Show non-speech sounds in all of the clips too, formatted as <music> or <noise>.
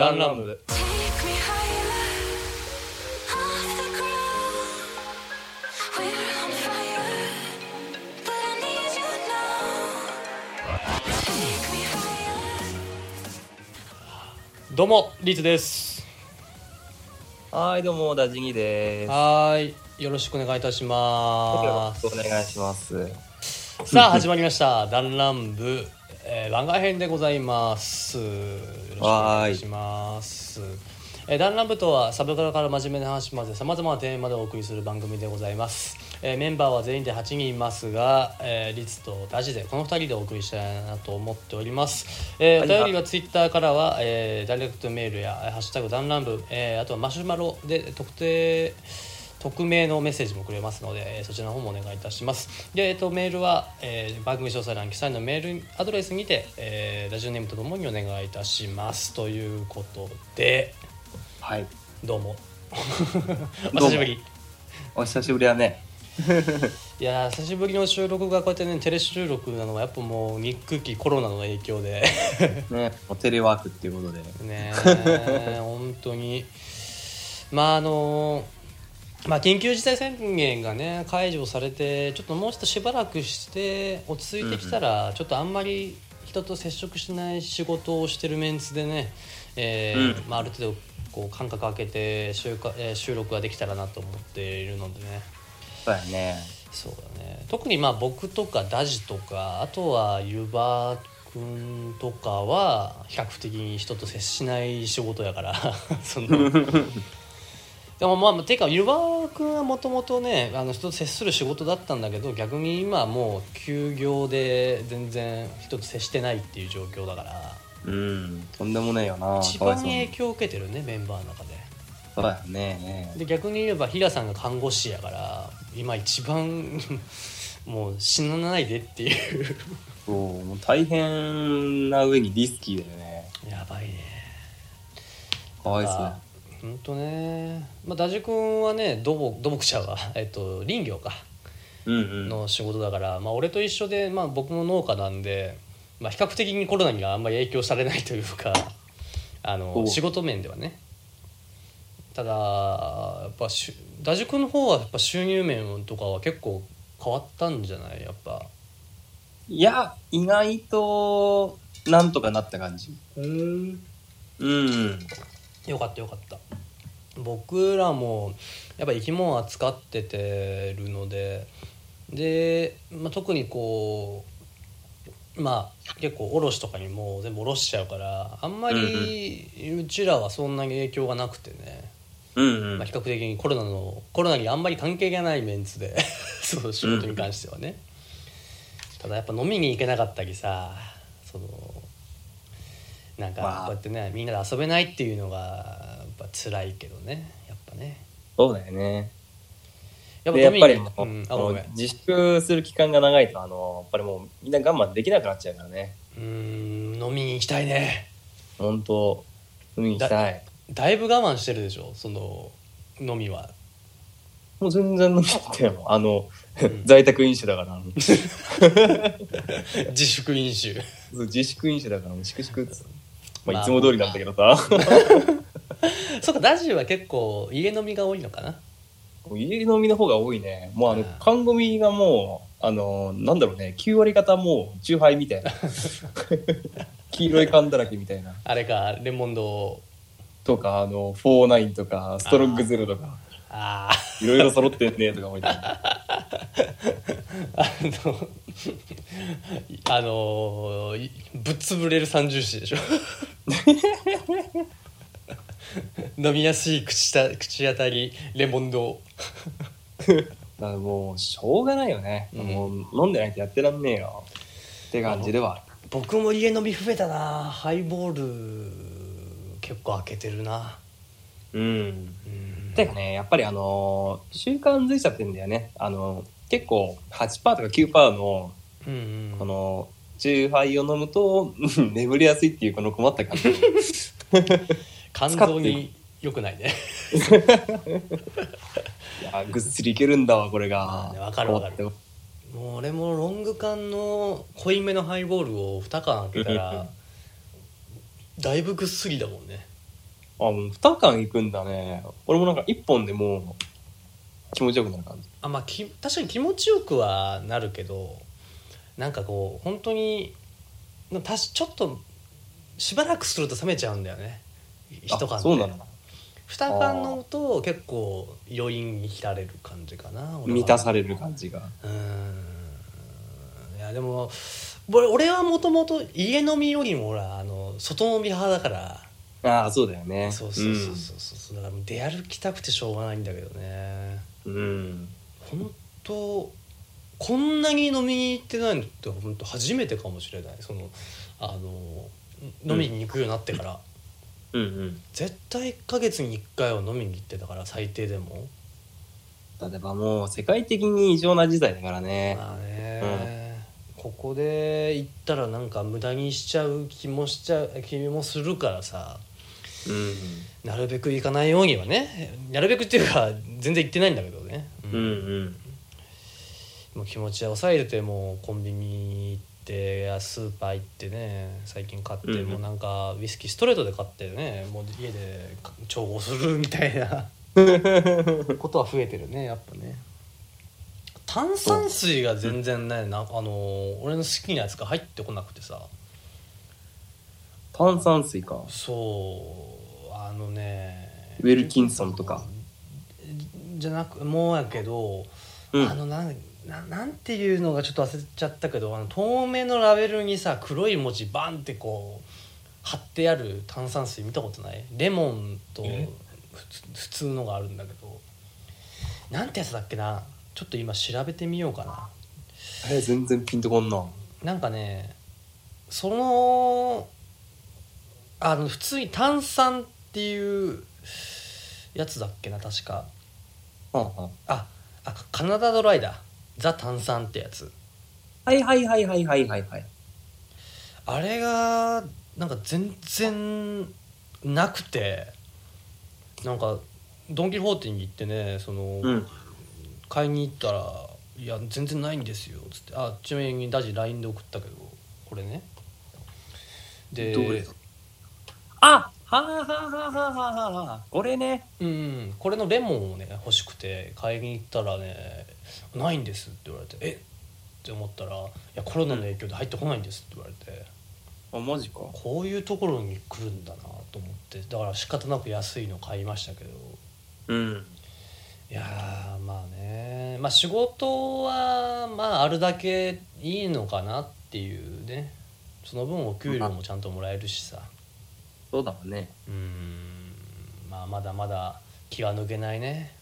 ダンランブ.どうもリツですはい、どうも、ダジギです。はーいよろしくお願いいたしよますお願いします。さあ始まりましたダンランブ、えー番外編でございますしくお願いします。えーダンランブとはサブカルから真面目な話までさまざまなテーマでお送りする番組でございます、えーメンバーは全員で8人いますが、えーリツとダジでこの2人でお送りしたいなと思っております、えーおはい。便りはツイッターからは、えーダイレクトメールや「えーハッシュタグダンランブ」えーあとはマシュマロで特定匿名のメッセージもくれますので、えーそちらの方もお願いいたします。で、えっと、メールは、えー番組詳細欄記載のメールアドレスにて、えーラジオネームとともにお願いいたします。ということで、はい。どうも。<laughs> お久しぶり。お久しぶりだね。<laughs> いやー久しぶりの収録がこうやってねテレ収録なのはやっぱもう日空期コロナの影響で <laughs> ね、もうテレワークっていうことで。ねえ本当にまああのまあ緊急事態宣言がね解除されてちょっともうちょっとしばらくして落ち着いてきたら、ちょっとあんまり人と接触しない仕事をしてるメンツでね、えーうん。まあ、ある程度こう間隔空けて収か、えー収録ができたらなと思っているのでね。そうやね。そうだね。特にまあ僕とかダジとかあとはゆばくんとかは比較的に人と接しない仕事やから <laughs> そのでもまあていうかゆばくんはもともとねあの人と接する仕事だったんだけど逆に今はもう休業で全然人と接してないっていう状況だからうん、とんでもねえよな。一番影響を受けてるねメンバーの中で。そうやね。で逆に言えば平さんが看護師やから今一番 <laughs> もう死なないでっていうそう、もう大変な上にリスキーだよね。やばいねかわいそうあほんとね。まあダジ君はね土木土木者は、<laughs> えっと、林業か。うんうん。の仕事だから、まあ、俺と一緒で、まあ、僕も農家なんで、まあ、比較的にコロナにはあんまり影響されないというか <laughs> あの仕事面ではね。ただやっぱしゅダジ君の方はやっぱ収入面とかは結構変わったんじゃない？やっぱ。いや、意外と、なんとかなった感じ。うんうん。よかったよかった。僕らもやっぱ生き物扱っててるのでで、まあ、特にこうまあ結構卸とかにもう全部卸しちゃうからあんまりうちらはそんなに影響がなくてね、うんうん。まあ、比較的にコロナのコロナにあんまり関係がないメンツで <laughs> そう仕事に関してはね、ただやっぱ飲みに行けなかったりさそのなんかまあ。こうやってねみんなで遊べないっていうのがやっぱ辛いけどね。やっぱね。そうだよね。やで、やっぱりもう、にうん、自粛する期間が長いと、あの、やっぱりもう、みんな我慢できなくなっちゃうからね。うーん飲みに行きたいね。本当飲みに行きたい。だいぶ我慢してるでしょ？その飲みは。もう全然飲みに行ってよ。あの、ん。在宅飲酒だから。<laughs> 自粛飲酒。自粛飲酒だから、もう粛々ままああ、いつも通りなんだけどさ。<laughs> そうかダジは結構家飲みが多いのかな？家飲みの方が多いね。もうあの缶ゴミがもう、あの、なんだろうね、9割方もう、チューハイみたいな。<laughs> 黄色い缶だらけみたいな。あれかレモンドとか、あの、49とか、ストロングゼロとか、あいろいろ揃ってんねとか思いながらあ <laughs> あのあのいぶっ潰れる三重視でしょ <laughs> 飲みやすい口た口当たりレモンドだからもう、しょうがないよね。うんもう、飲んでないとやってらんねえよ。って感じではある。僕も家飲み増えたなハイボール結構開けてるなうん。うんてかね、やっぱりあのー習慣づいちゃってんだよね。あの結構8%とか9%の、うんうん。この、チューハイを飲むと、う <laughs> ん眠りやすいっていうこの困った感じ。肝臓に良くないね。<laughs> いや、ぐっすりいけるんだわ、これが。まあね。わかるわかる。も。う俺もロング缶の濃いめのハイボールを2缶開けたらだいぶぐっすりだもんねあ、もう2缶いくんだね。俺もなんか1本でもう気持ちよくなる感じ。あまあき確かに気持ちよくはなるけどなんかこう本当になたしちょっとしばらくすると冷めちゃうんだよね一缶そうなんだ。二缶飲むと結構余韻に浸れる感じかな満たされる感じが。うーんいやでも俺俺はもともと家飲みよりもほらあの外飲み派だからああ、そうだよね。そうそうそうそうそう、だからもう出歩きたくてしょうがないんだけどねうん。うん。本当こんなに飲みに行ってないのって本当初めてかもしれないそのあの飲みに行くようになってから、うんうん。絶対1ヶ月に1回は飲みに行ってたから最低でも例えばもう世界的に異常な時代だからね。まあね、ここで行ったらなんか無駄にしちゃう気もしちゃう気もするからさうん。なるべく行かないようにはねなるべくっていうか全然行ってないんだけどね、うん。うん。もう気持ちは抑えてもうコンビニ行ってやスーパー行ってね最近買って、うんうん。もうなんかウイスキーストレートで買ってねもう家で調合するみたいな。<laughs> ことは増えてるねやっぱね。炭酸水が全然ねなあの俺の好きなやつが入ってこなくてさ。炭酸水か。そうあのねウェルキンソンとか。じゃなくもうやけど、うん。あのなんななんていうのがちょっと忘れちゃったけどあの透明のラベルにさ黒い文字バンってこう貼ってある炭酸水見たことない？レモンとえ？普通普通のがあるんだけど。なんてやつだっけな？ちょっと今調べてみようかな。え、全然ピンとこんな。なんかねそのあの普通に炭酸っていうやつだっけな確か。はんはんああカナダドライだザ炭酸ってやつ。はいはいはいはいはいはいはい。あれがなんか全然なくて。なんかドン・キホーテに行ってねその、うん。買いに行ったら「いや全然ないんですよ」つって。あちなみにダジ LINE で送ったけどこれね。であはあはあはあははあは。これね。うん、これのレモンをね欲しくて買いに行ったらね「ないんです」って言われて「えっ?」て思ったら「いやコロナの影響で入ってこないんです」って言われて、あ、マジか。こういうところに来るんだなと思ってだから仕方なく安いの買いましたけどうん。いやまあねまあ仕事はまああるだけいいのかなっていうねその分お給料もちゃんともらえるしさそうだもんね。うん。まあまだまだ気は抜けないね。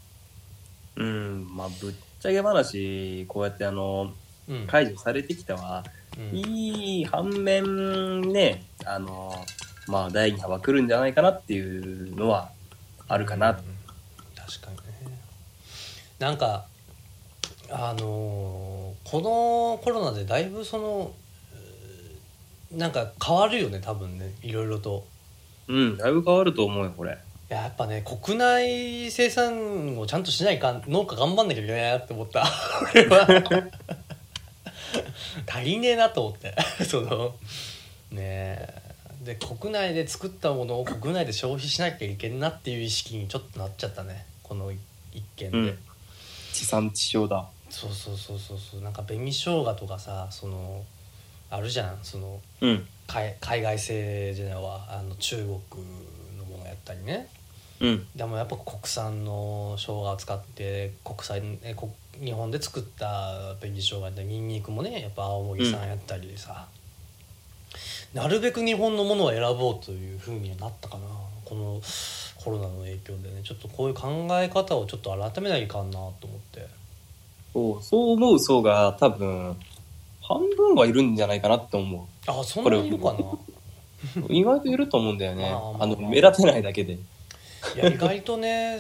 うん。まあ、ぶっちゃけ話、こうやってあの、うん、解除されてきたは、うん。いい反面ね、あの、まあ、第2波は来るんじゃないかなっていうのはあるかな。うん。確かにね。なんかあのーこのコロナでだいぶそのなんか変わるよね多分ね。いろいろとうん、だいぶ変わると思うよ、これ。いややっぱね国内生産をちゃんとしないかん農家頑張んなきゃいけないなって思った。<laughs> 俺は。<laughs> 足りねえなと思って。<laughs> そのねえ。で国内で作ったものを国内で消費しなきゃいけんなっていう意識にちょっとなっちゃったね。この一件で、うん。地産地消だ。そうそうそうそうそう。なんか紅生姜とかさそのあるじゃんそのうん。海海外製じゃないわあの中国のものやったりね。うん。でもやっぱ国産の生姜を使って国際えこ日本で作った紅生姜やったりニンニクもねやっぱ青森産やったりさ、なるべく日本のものを選ぼうというふうにはなったかな。このコロナの影響でね。ちょっとこういう考え方をちょっと改めないかんなと思って。そう、そう思う層が多分、半分はいるんじゃないかなって思あそんなにいるかな？う。意外といると思うんだよね。<laughs> まあの、目立てないだけで。いや意外とね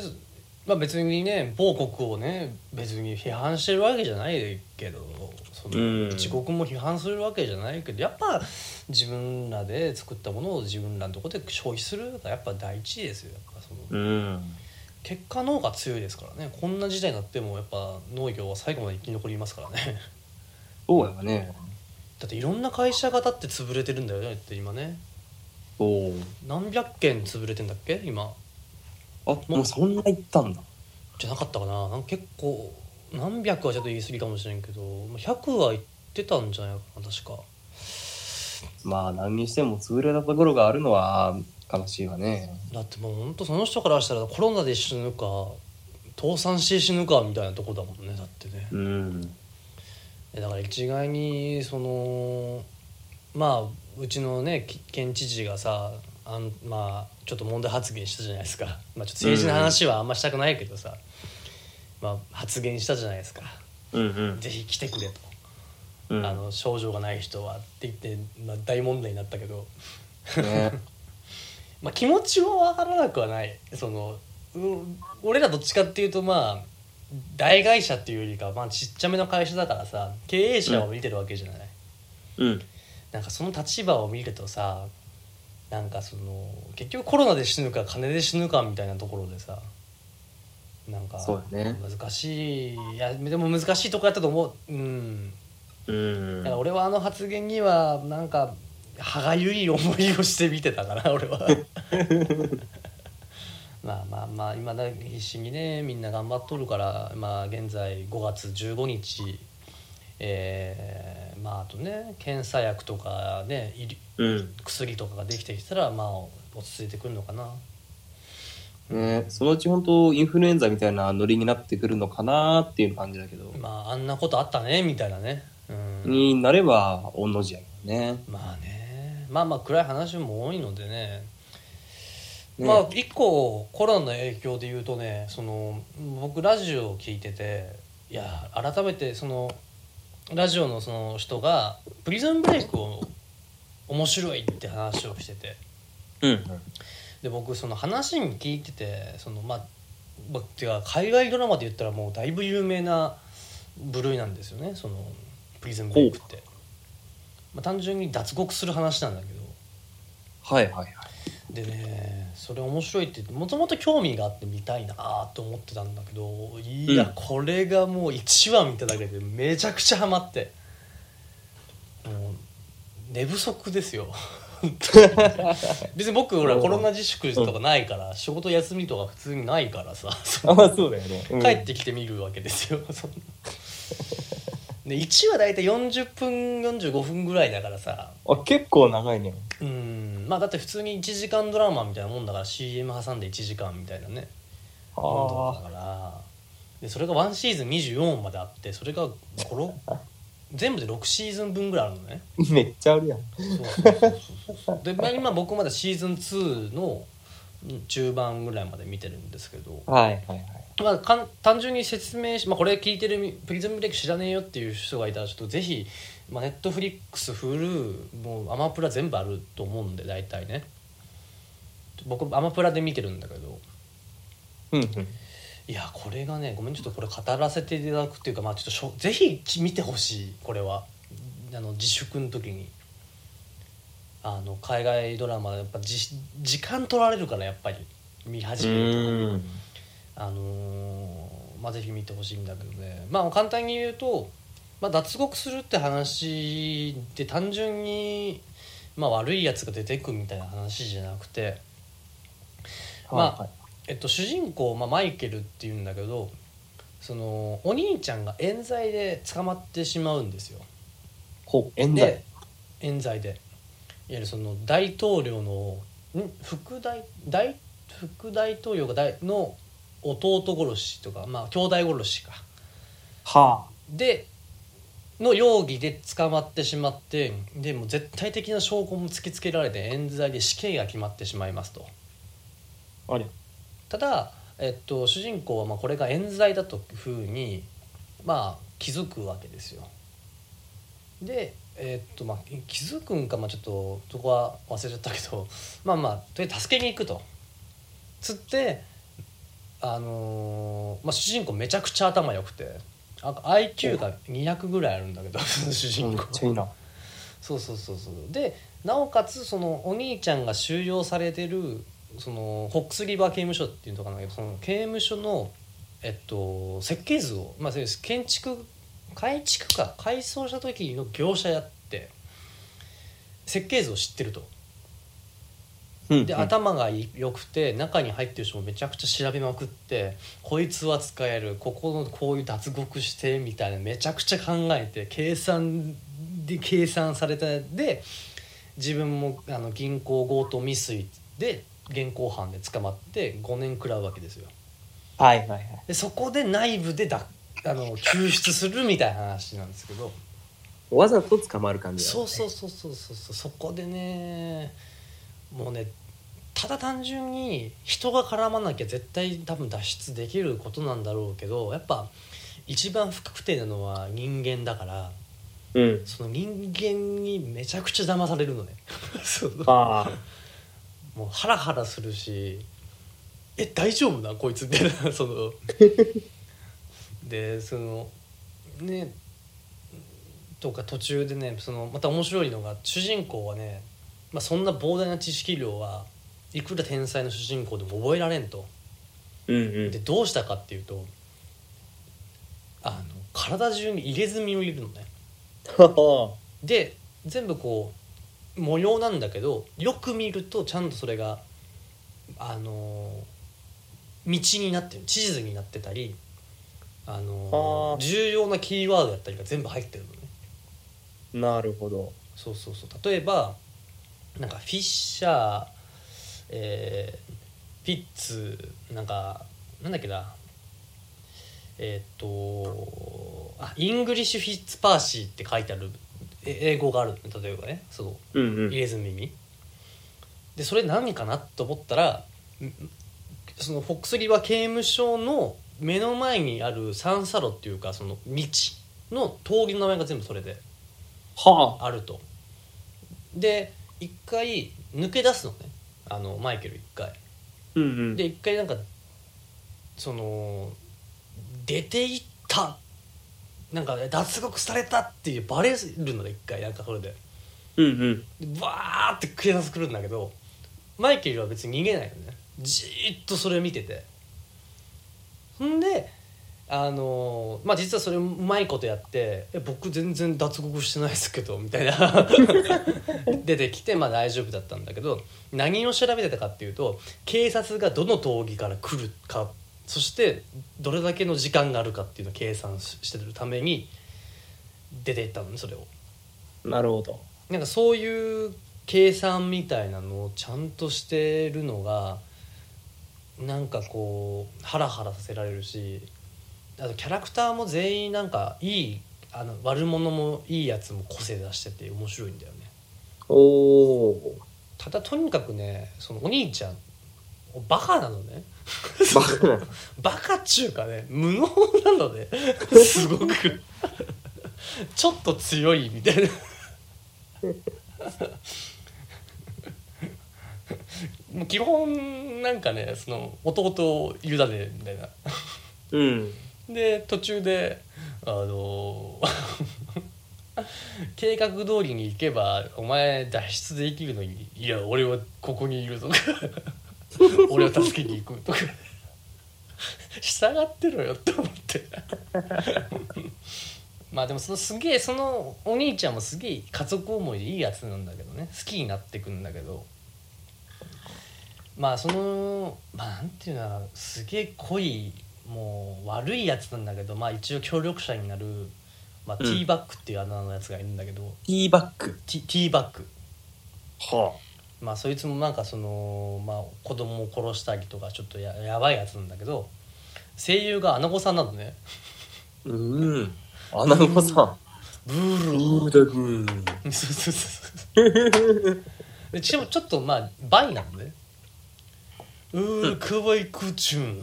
まあ別にね某国をね別に批判してるわけじゃないけどそうんの自国も批判するわけじゃないけどやっぱ自分らで作ったものを自分らのところで消費するがやっぱ第一ですよやっぱそのうん。結果農家強いですからねこんな時代になってもやっぱ農業は最後まで生き残りますからねそう。やわね。だっていろんな会社がだって潰れてるんだよねって今ね。おお何百件潰れてんだっけ今。あもう。そんな行ったんだ。じゃなかったかな。なんか結構何百はちょっと言い過ぎかもしれんけどまあ100は言ってたんじゃないかな確か。まあ何にしても潰れたところがあるのは悲しいわね。だってもうほんとその人からしたらコロナで死ぬか倒産して死ぬかみたいなとこだもんねだってね。うん。えだから一概にそのまあうちのねき県知事がさあんまあちょっと問題発言したじゃないですか、<laughs> まあ、ちょっと政治の話はあんましたくないけどさ、まあ、発言したじゃないですか。うんうん。ぜひ来てくれと、うん。あの症状がない人はって言って、まあ、大問題になったけど、ね。<laughs> まあ、気持ちは分からなくはない。そのう俺らどっちかっていうとまあ大会社っていうよりか、まあ、ちっちゃめの会社だからさ経営者を見てるわけじゃない、うん。なんかその立場を見るとさなんかその結局コロナで死ぬか金で死ぬかみたいなところでさなんか難しい。いやでも難しいとこやったと思う。うん。うん。だから俺はあの発言にはなんか歯がゆい思いをして見てたから俺は <laughs> まあまあまあ今だ必死にね。みんな頑張っとるからまあ現在5月15日。えーまああとね検査薬とかねうん。薬とかができてきたらまあ落ち着いてくるのかな。ねそのうち本当インフルエンザみたいなノリになってくるのかなっていう感じだけど、まああんなことあったねみたいなね。うん。になれば御の字やけどね。まあね。まあまあ暗い話も多いのでねねまあ一個コロナの影響で言うとねその僕ラジオを聞いてていや改めてそのラジオのその人が「プリズンブレイク」を面白いって話をしてて。うん。で僕その話に聞いててそのまあまあてか海外ドラマで言ったらもうだいぶ有名な部類なんですよねそのプリズンブレイクって、まあ、単純に脱獄する話なんだけど。はいはいはいでねそれ面白いって言ってもともと興味があって見たいなと思ってたんだけどいや、うん。これがもう1話見ただけでめちゃくちゃハマって。もう寝不足ですよ。<laughs> 別に僕ほらうん。コロナ自粛とかないから仕事休みとか普通にないからさあまあそうだよね、うん。帰ってきて見るわけですよで1話大体40分45分ぐらいだからさ。あ結構長いね。うん。まあだって普通に1時間ドラマみたいなもんだから CM 挟んで1時間みたいなね。あ温度だあから。でそれが1シーズン24話まであってそれが56全部で6シーズン分ぐらいあるのね。めっちゃあるやん。そうで、まあ、今僕まだシーズン2のうん中盤ぐらいまで見てるんですけど、はいはいはいまあ、かん単純に説明し、まあ、これ聞いてるプリズムブレイク知らねえよっていう人がいたらちょっとぜひ、まあ、ネットフリックスフルもうアマプラ全部あると思うんで大体ね。僕アマプラで見てるんだけど。うんうん。いやこれがねごめんちょっとこれ語らせていただくっていうかまあちょっとしょぜひ見てほしいこれは。あの自粛の時に。あの海外ドラマやっぱじ時間取られるからやっぱり。見始めると。うんあのーまあぜひ見てほしいんだけどね。まあ簡単に言うと、まあ、脱獄するって話で単純に、まあ、悪いやつが出てくみたいな話じゃなくてまあはい。はいえっと、主人公、まあ、マイケルっていうんだけどそのお兄ちゃんが冤罪で捕まってしまうんですよ。ほう冤罪。で冤罪で。いわゆるその大統領のん？副大大副大統領が大の弟殺しとかまあ兄弟殺しかはでの容疑で捕まってしまってでもう絶対的な証拠も突きつけられて冤罪で死刑が決まってしまいますと。ああれただ、えっと、主人公はまあこれが冤罪だというふうに、まあ、気づくわけですよ。で、えっとまあ、気づくんか、まあ、ちょっとそこは忘れちゃったけどまあまあとりあえず助けに行くと。つって、あのーまあ、主人公めちゃくちゃ頭良くてあ IQ が200ぐらいあるんだけど <laughs> 主め人公そうそうそうそう。でなおかつそのお兄ちゃんが収容されてるそのホックスリバー刑務所っていうとこなその刑務所のえっと設計図をまあそうです建築改築か改装した時の業者やって設計図を知ってると。うんで頭が良くて中に入ってる人もめちゃくちゃ調べまくってこいつは使えるここのこういう脱獄してみたいなめちゃくちゃ考えて計算で計算されたで自分もあの銀行強盗未遂で現行犯で捕まって5年食らうわけですよはいはいはい。でそこで内部でだあの救出するみたいな話なんですけどわざと捕まる感じだ、ね。そうそうそうそうそうそうそこでねもうねただ単純に人が絡まなきゃ絶対多分脱出できることなんだろうけどやっぱ一番不確定なのは人間だからうん。その人間にめちゃくちゃ騙されるのね。<laughs> そうあ。もうハラハラするしえ大丈夫な？こいつみたいな。<laughs> その。でそのねとか途中でねそのまた面白いのが主人公はね、まあ、そんな膨大な知識量はいくら天才の主人公でも覚えられんとうんうんで。どうしたかっていうとあの体中に入れ墨を入れるのねは <laughs> で全部こう模様なんだけどよく見るとちゃんとそれがあの道になってる地図になってたりあのはあ重要なキーワードだったりが全部入ってるのねあ。なるほど。そうそうそう例えばなんかフィッシャー、えーフィッツなんかなんだっけな。えーっとあ English Fitz Percy って書いてあるえ英語があるの例えばね。そのうんうん。入れ墨。にでそれ何かなと思ったらんそのフォックスリバー刑務所の目の前にある三叉路っていうかその道の通りの名前が全部それではあ。あると。で一回抜け出すのね。あのマイケル一回。うんうん。で一回なんかその出て行った。なんか脱獄されたっていうバレるので一回なんかそれで。うんうん。でバーって警察来るんだけどマイケルは別に逃げないのね。じーっとそれを見てて。ほんであのまあ実はそれうまいことやって「え僕全然脱獄してないですけど」みたいな <laughs> 出てきてまあ大丈夫だったんだけど何を調べてたかっていうと警察がどの通りから来るかそしてどれだけの時間があるかっていうのを計算ししてるために出ていったのねそれを。なるほど。なんかそういう計算みたいなのをちゃんとしてるのがなんかこうハラハラさせられるしあとキャラクターも全員なんかいいあの悪者もいいやつも個性出してて面白いんだよねおお。ただとにかくねそのお兄ちゃんバカなのねバカな。<laughs> バカっちゅうかね無能なのねすごくちょっと強いみたいなもう基本なんかねその弟を委ねみたいなうん。で途中であの <laughs> 計画通りに行けばお前脱出できるのにいや俺はここにいるとか <laughs> 俺は助けに行くとか。従ってろよって思って。<laughs> まあでもそのすげえそのお兄ちゃんもすげえ家族思いでいいやつなんだけどね。好きになってくんだけど。まあそのまあなんていうのかなすげえ濃いもう悪いやつなんだけどまあ一応協力者になる、まあ、テうんィーバックっていうあのやつがいるんだけど、ティーバック。ティティーバックはまあそいつもなんかその、まあ、子供を殺したりとかちょっとややばいやつなんだけど声優がアナゴさんなのねあ。うん。アナゴさん。ブーローダグー。そうそうそうでしかもちょっとまあバイなのねうー可愛くちゅん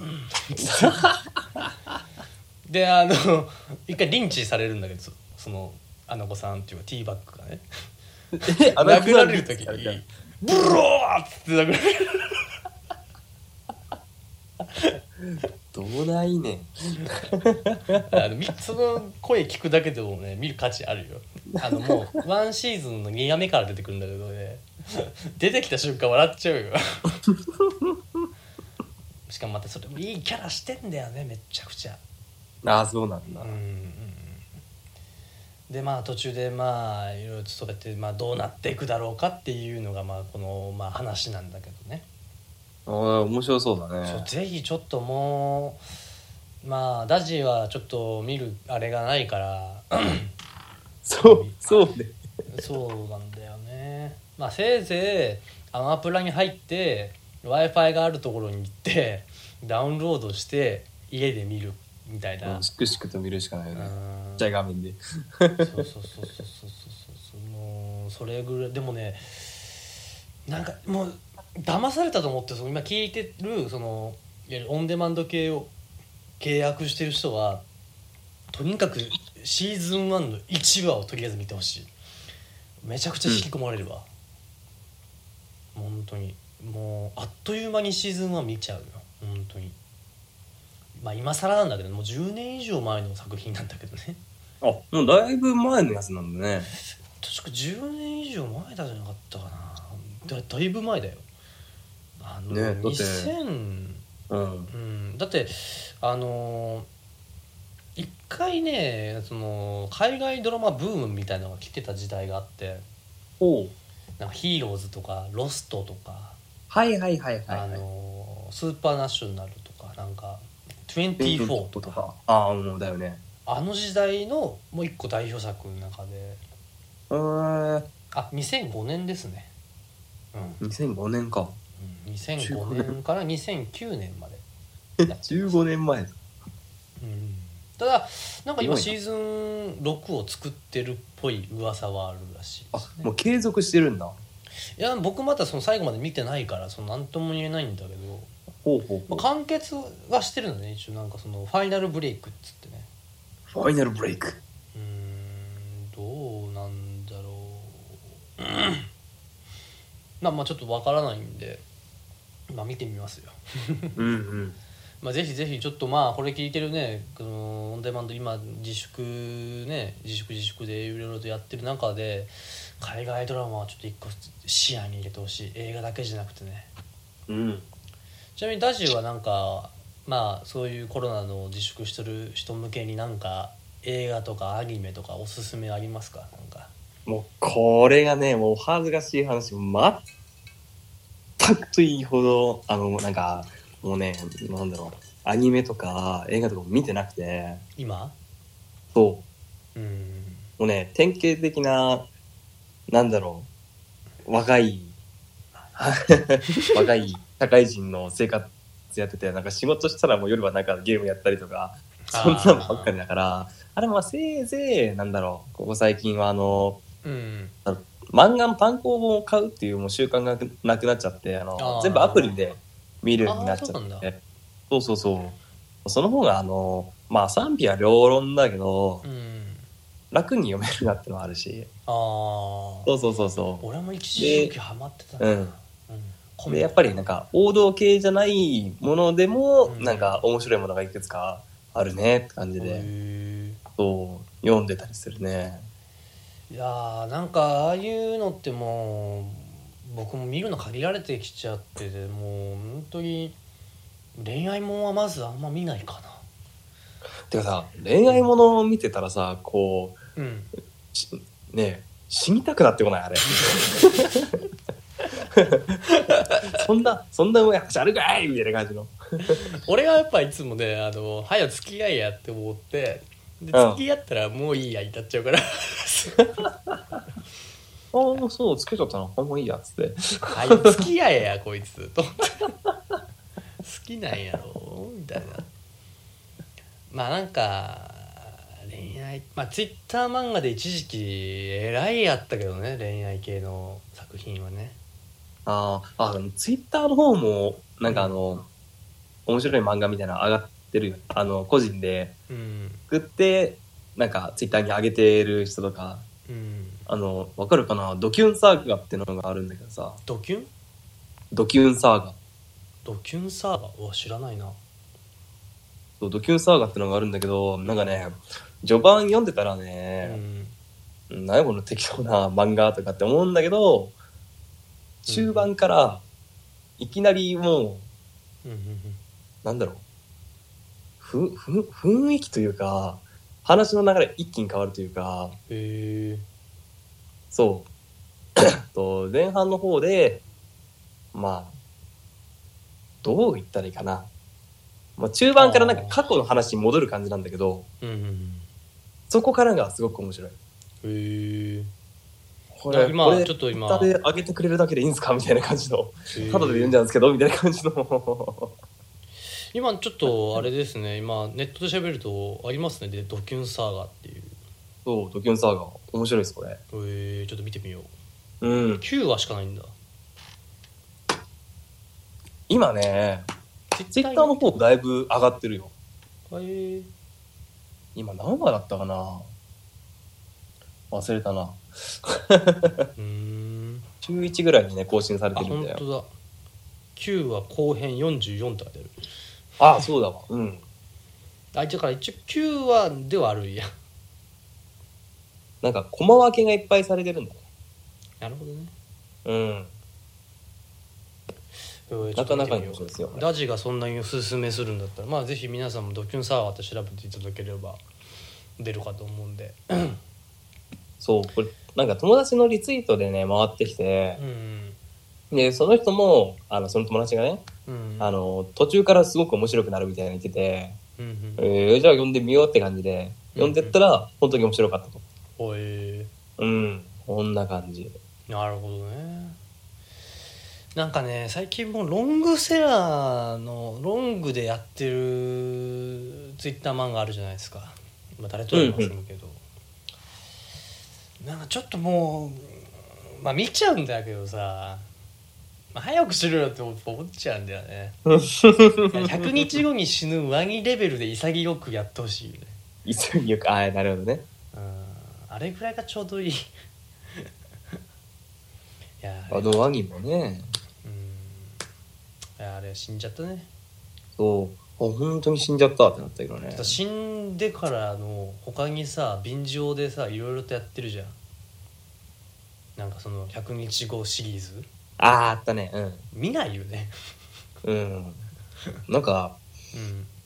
であの一回リンチされるんだけどそそのアナゴさんっていうかティーバッグがね。殴られる時に「ブロー!」っつって殴られる。どうないねん。<laughs> あのみその声聞くだけでもね見る価値あるよ。あのもうワンシーズンの2話目から出てくるんだけどね。出てきた瞬間笑っちゃうよしかもまたそれもいいキャラしてんだよねめっちゃくちゃ。ああ、そうなんだ。うん。うんうん。でまあ途中でまあいろいろとそうやってまあどうなっていくだろうかっていうのがまあこのまあ話なんだけどね、ああ面白そうだそうねぜひちょっともうまあダジはちょっと見るあれがないから。<coughs> そうそうね。そうなんだよね。まあせいぜいアマプラに入って w i f i があるところに行ってダウンロードして家で見るみたいな、うんしくしくと見るしかないよね。ちっうん。ちゃい画面で。そうそうそうそうそうそう。そうそれぐらいでもねなんかもう騙されたと思ってその今聞いてるそのいわゆるオンデマンド系を契約してる人はとにかくシーズン1の1話をとりあえず見てほしい。めちゃくちゃ引き込まれるわ、本当に。もうあっという間にシーズン1見ちゃう。よ本当に。まあ今更なんだけどもう10年以上前の作品なんだけどね。あもうだいぶ前のやつなんだね。確か10年以上前だじゃなかったかな。だだいぶ前だよ。あの、ねだって2000うん。うん。だってあのー一回ねその海外ドラマブームみたいなのが来てた時代があって。おう。なんかヒーローズとかロストとか、はいはいはいはい、あはい、のースーパーナショナルとかなんか24とか。か。ああもうだよね。あの時代のもう一個代表作の中で。えー、あ2005年ですね。うん。2005年か。うん2005年から2009年まで。やってます15年前だうん。ただなんか今シーズン6を作ってるっぽい噂はあるらしいであすね。もう継続してるんだ。いや僕まだその最後まで見てないからその何とも言えないんだけど、ほうほうほう。まあ、完結はしてるのね一応なんかそのファイナルブレイクっつってね。ファイナルブレイク。うーんどうなんだろう。まあまあちょっとわからないんでまあ見てみますよ。うんうん。<laughs> まあ、ぜひぜひちょっとまあこれ聞いてるねこのオンデマンド今自粛ね自粛自粛でいろいろとやってる中で海外ドラマはちょっと一個視野に入れてほしい。映画だけじゃなくてね。うんちなみにダジはなんかまあそういうコロナの自粛してる人向けになんか映画とかアニメとかおすすめありますか？なんか。もうこれがねもうお恥ずかしい話全くといいほどあのなんかもうねなんだろうアニメとか映画とかも見てなくて。今？そう。うん。もうね典型的ななんだろう若い。<laughs> 若い社会人の生活やっててなんか仕事したらもう夜はなんかゲームやったりとかそんなのばっかりだからあれまあせいぜいなんだろう。ここ最近はあのうん。漫画の単行本を買うっていうもう習慣がなくなっちゃってあの全部アプリで見るようになっちゃって。そうそうそうその方があのまあ賛否は両論だけどうん。楽に読めるなってのはあるし。ああそうそうそうそ俺も一時期ハマってたな。うんうんうでやっぱりなんか王道系じゃないものでもうん。なんか面白いものがいくつかあるねって感じへでー。そう読んでたりするね。いやーなんかああいうのってもう僕も見るの限られてきちゃっててもう本当に恋愛もんはまずあんま見ないかな。てかさ恋愛ものを見てたらさこううん。しねえ死にたくなってこないあれ <laughs> <laughs> そんなそんなうまい話あるかいみたいな感じの。<laughs> 俺はやっぱいつもねあの早付き合いやって思ってでうん。付き合ったらもういいやになっちゃうから。<laughs> ああそうつけちゃったなあもういいやっつって。はい付き合えやこいつ。と思って。好きなんやろみたいな。まあなんか恋愛まあツイッター漫画で一時期えらいやったけどね恋愛系の作品はねあーあツイッターの方もなんかあの面白い漫画みたいなの上がってるよ。あの個人で。うん。作ってなんかツイッターに上げてる人とか。うん。あのわかるかな？ドキュンサーガってのがあるんだけどさ。ドキュン？ドキュンサーガ。ドキュンサーガ？うわ知らないな。そうドキュンサーガってのがあるんだけどなんかね序盤読んでたらうね、ん何やこの適当な漫画とかって思うんだけど中盤からいきなりもうなんだろうふふ雰囲気というか話の流れ一気に変わるというか、そう。<coughs> と前半の方で、まあ、どう言ったらいいかな。まあ、中盤からなんか過去の話に戻る感じなんだけど、そこからがすごく面白い。こいや今ちょっと今ターで上げてくれるだけでいいんですか？みたいな感じの。ただで言うんじゃうんですけどみたいな感じの。今ちょっとあれですね今ネットで調べるとありますねでドキュンサーガっていうそう、ドキュンサーガー。面白いです、これ。へえちょっと見てみよううん。9話しかないんだ今ね、ツイッターの方だいぶ上がってるよ。へえ今何話だったかな？忘れたな。うーん週1ぐらいにね、更新されあてるんだよ。本当だ9話後編44って書いてあるあそうだわ。うん。あだから一応9話ではあるんやなんか、コマ分けがいっぱいされてるんだね。なるほどねうん。うんなかなかにですよ。ダジがそんなにおすすめするんだったらまあぜひ皆さんもドキュンサーガーって調べていただければ出るかと思うんでそう、これ、なんか友達のリツイートでね、回ってきて。う、んで、その人も、あの、その友達がね、うんあの、途中からすごく面白くなるみたいな言ってて、うんうん。えー、じゃあ読んでみようって感じで、読んでったら、本当に面白かったと。おえうん。こんな感じ。なるほどね。なんかね最近もうロングセラーのロングでやってるツイッター漫画あるじゃないですか、まあ、誰とは言いませんけど、なんかちょっともうまあ見ちゃうんだけどさ、まあ、早くしろよって思っちゃうんだよね。いや100日後に死ぬ上着レベルで潔くやってほしいよね。潔く、ああ、なるほどね。うん。あれぐらいがちょうどいい。<laughs> いやあのワニもね、うん。いやあれ死んじゃったね。そう、あ本当に死んじゃったってなったけどね。死んでからの他にさ便乗でさいろいろとやってるじゃんなんかその100日後シリーズ？ああ、あったね。見ないよねうん。うん。なんか、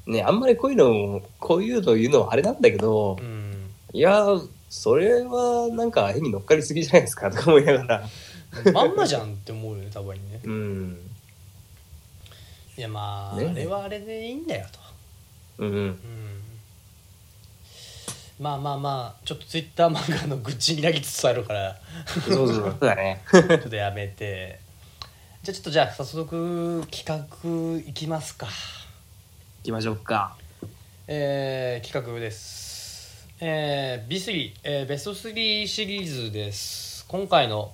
うんね、あんまりこういうの、こういうの言うのはあれなんだけど、うんいやー、それはなんか絵に乗っかりすぎじゃないですか？<laughs> とか思いながら。まんまじゃんって思うよねたまにねうん。いやまあ、ねあれはあれでいいんだよとうん。うんまあまあまあちょっとツイッター漫画の愚痴になりつつあるから。そうそうそうだね。<laughs> ちょっとやめて。じゃあちょっとじゃあ早速企画いきますか。行きましょうか。えー企画です、えー B3、えーベスト3シリーズです。今回の、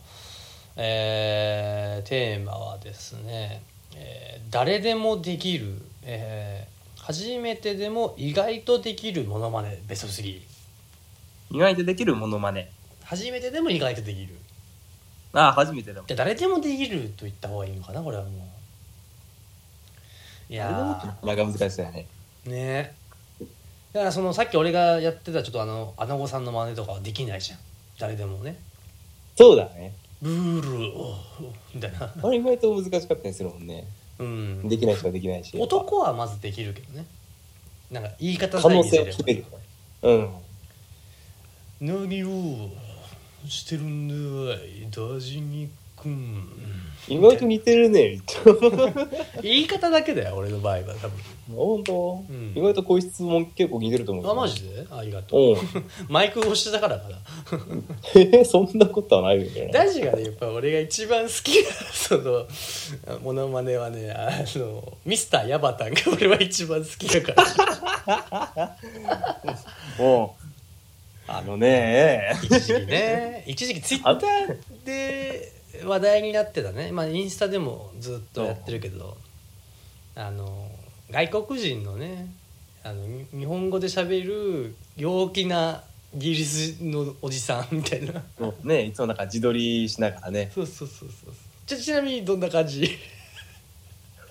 えーテーマはですね、えー誰でもできる、えー初めてでも意外とできるものまねベスト3意外とできるモノマネ。初めてでも意外とできるああ、初めてだもんじ。ゃあ誰でもできると言った方がいいのかなこれはもういやーなかなか難しそうやね。ねだからそのさっき俺がやってたちょっとあのアナゴさんの真似とかはできないじゃん誰でもねそうだね。ブールおみたいなあれ意外と難しかったりするもんね。うんできない人はできないし。男はまずできるけどねなんか言い方可能性さえ見せればを秘めるよね。うん。何をしてるんだい？ダジニ君意外と似てるね。言い方だけだよ俺の場合は多分。本当、うん。意外とこういう質問結構似てると思うよあマジで？ありがとう。うん。<laughs> マイク押してたからかな。<laughs> えーそんなことはないよね。ダジがねやっぱ俺が一番好きなそのモノマネはねあのミスターヤバタンが俺は一番好きだから。<laughs> もう、あのね、一時期ね。<laughs> 一時期ツイッターで話題になってたね。まあインスタでもずっとやってるけど。あの外国人のねあのに日本語で喋る陽気なイギリスのおじさんみたいな。ね、いつもなんか自撮りしながらね、そうそうそうそう。ちなみにどんな感じ？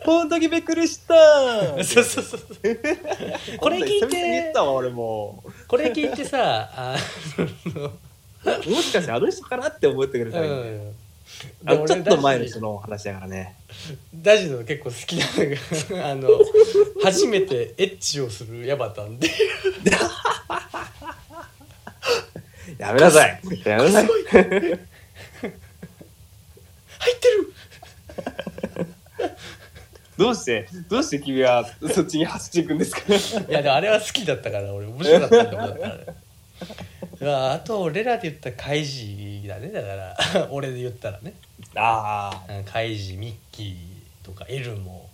この時びっくりした。<laughs> そうそうそう <laughs> これ聞いて。俺も。これ聞いてさあ。<laughs> もしかしてあの人かなって思ってくれたらいいね、うん。あちょっと前の人の話だからね。ダジの結構好きなのがあの初めてエッチをするヤバタンでやめなさい。やめなさい入ってるどうしてどうして君はそっちに走っていくんですか？<laughs> いやでもあれは好きだったから俺面白かったって思ったからねまああと俺らで言ったらカイジだねだから。<laughs> 俺で言ったらね。あうんカイジミッキーとかエルモ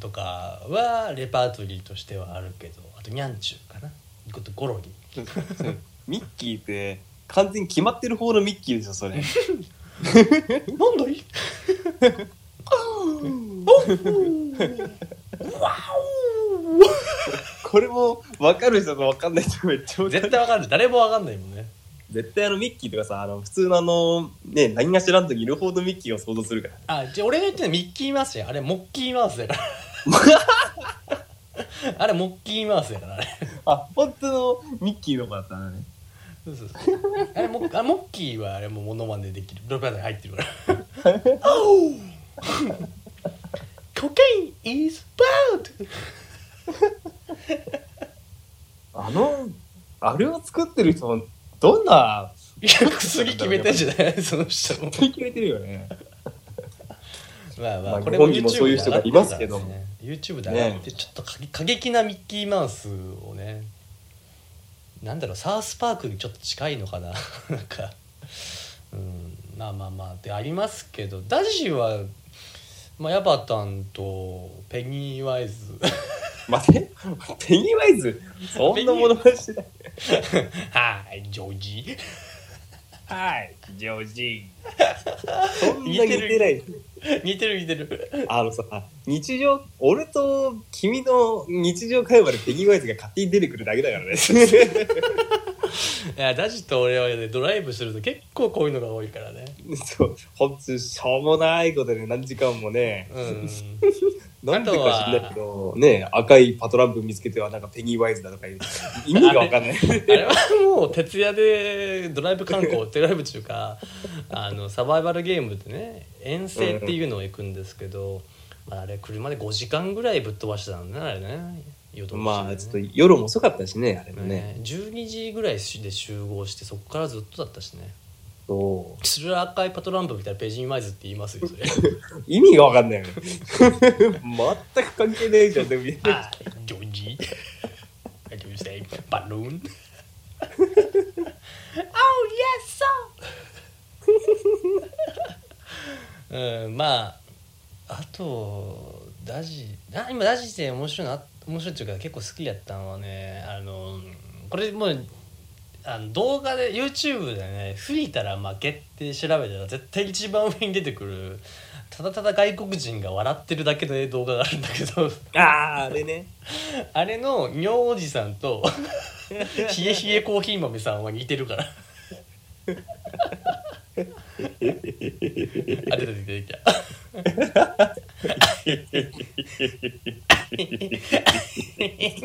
とかはレパートリーとしてはあるけどあとニャンチューかな。あとゴロギ。あ <laughs> ミッキーって完全に決まってる方のミッキーでしょそれ。なんだい <laughs> これも分かる人と分かんない人めっちゃ分かる絶対わかる誰もわかんないもんね。絶対あのミッキーとかさあの普通のあのね何がしらん時いるほどミッキーを想像するから。あじゃあ俺が言ってるのはミッキーマウスや。あれ <laughs> モッキーマウスやから。あれモッキーマウスやからあれ。あ本当のミッキーの子だったのね。そうそうそう。あれモッあモッキーはあれもモノマネできる。ロペアに入ってるから。コケイ <laughs> ン is bad. <laughs> あのあれを作ってる人どんないや薬決めてんじゃない？その人も。決めてるよね。まあままああこれも日本にもそういう人がいますけど YouTube で上がってちょっと過激なミッキーマウスをね。なんだろうサウスパークにちょっと近いのかな。<laughs> なんかうんまあまあまあ。でありますけどダジは、まあ、ヤバタンとペニーワイズ。待って。ペニーワイズ？そんなものしてないはいジョージ。はいジョージ。そんな似てない <laughs> 似てる似てる。あのさ日常俺と君の日常会話でペニーワイズが勝手に出てくるだけだからね。<laughs> いやダジと俺はねドライブすると結構こういうのが多いからね。そう。ほんとしょうもないことで何時間もね。うん。なんでか知んないけどね赤いパトランプ見つけてはなんかペニーワイズだとか言う。意味がわかんない。あれはもう徹夜でドライブ観光ドライブ中か。あのサバイバルゲームでね遠征っていうのを行くんですけど、まあ、あれ車で5時間ぐらいぶっ飛ばしてたんだねあれね夜通しでね。まあちょっと夜も遅かったしねあれもね。ね12時ぐらいで集合してそこからずっとだったしね。そそれは赤いパトランプみたいなペジンワイズって言いますよそれ。う <laughs> 意味がわかんないよね。全く関係ないじゃんでも。あジョージ What do say? Balloon? oh yes so うんまああとダジあ今ダジって面白いな面白いっていうか結構好きやったのはねあのこれもうあの動画で YouTube でね「吹いたら負け」って調べたら絶対一番上に出てくるただただ外国人が笑ってるだけの動画があるんだけど。あああれね。<laughs> あれの尿おじさんと冷え冷えコーヒー豆さんは似てるから <laughs> あ出て出てきた。<laughs>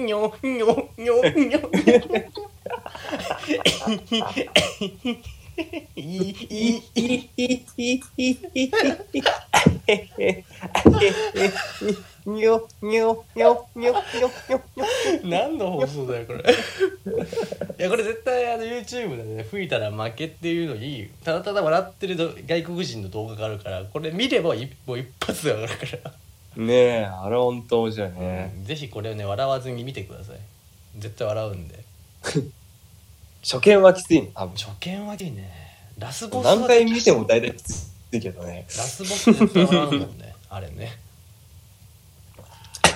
にょにょにょにょにょ何の放送だよこれいやこれ絶対あの YouTube でね吹いたら負けっていうのにただただ笑ってる外国人の動画があるからこれ見れば一もう一発でわかるから、ねえあれほんと面白いねぜひこれをね笑わずに見てください絶対笑うんで初見はきついね多分。初見はいいね。ラスボスは何回見ても大体きついけどね。ラスボスもんね。<laughs> あれね。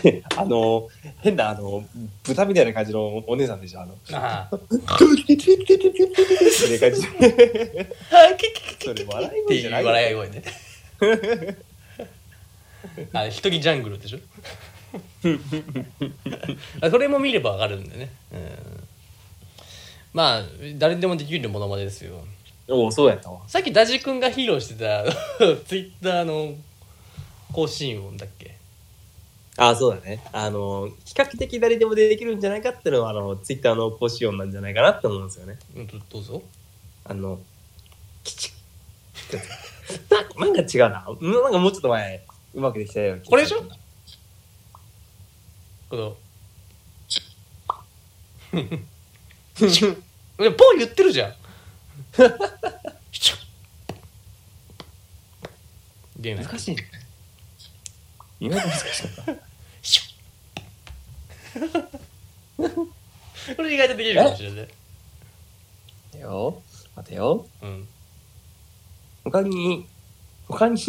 <laughs> あの変なあの豚みたいな感じのお姉さんでしょあの。あ <laughs> それ笑いっていう声じゃないよ。笑い声ねあ一人ジャングルでしょ？あそれも見ればわかるんでね、うん、まあ誰でもできるものまでですよ。おおそうやったわ。さっきダジ君が披露してた <laughs> ツイッターの更新音だっけ？ああそうだね。あの比較的誰でもできるんじゃないかっていうのはあのツイッターの講師音なんじゃないかなって思うんですよね。うんどどうぞ。あのキチッななんか違うな。うんなんかもうちょっと前うまくできたよこれでしょ？<laughs> この <laughs> ポン言ってるじゃん。シュッゲーム難しいね意外と難しかったシュッこれ意外とできるかもしれない。待てよ待てよ。うん。他に他に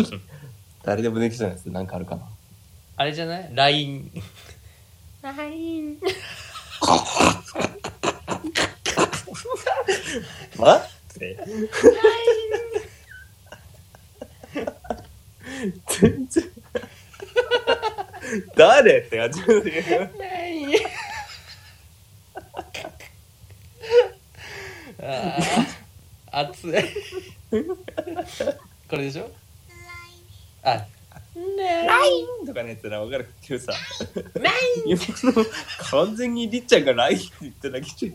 誰でもできそうなやつなんかあるかな？あれじゃない ?LINE。LINE。<laughs> <laughs> 待って。全然。誰って。ああ、熱い。これでしょ？あ、ねとかのやつな分かる？けどさ今の完全にりっちゃんが LINE って言っただけじゃん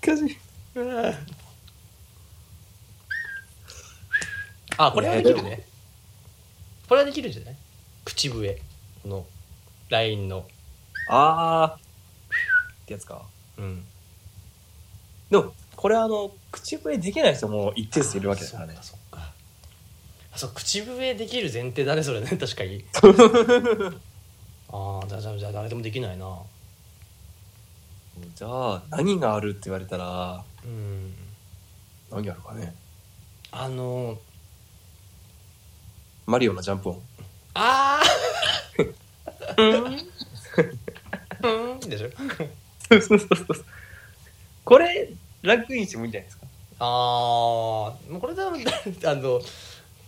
かしいあ、これはできるね。これはできるんじゃない？口笛。この LINE の。あーってやつかうん。でもこれあの口笛できない人も一定数いるわけだからねそっか。あ、そう、口笛できる前提だね、それね、確かに。<laughs> ああ、じゃあ、じゃあ誰でもできないな。じゃあ何があるって言われたらうん。何あるかね。あのマリオのジャンプ音。ああうん。でしょこれランクインしてもいいん。じゃないですかああもうこれでもあの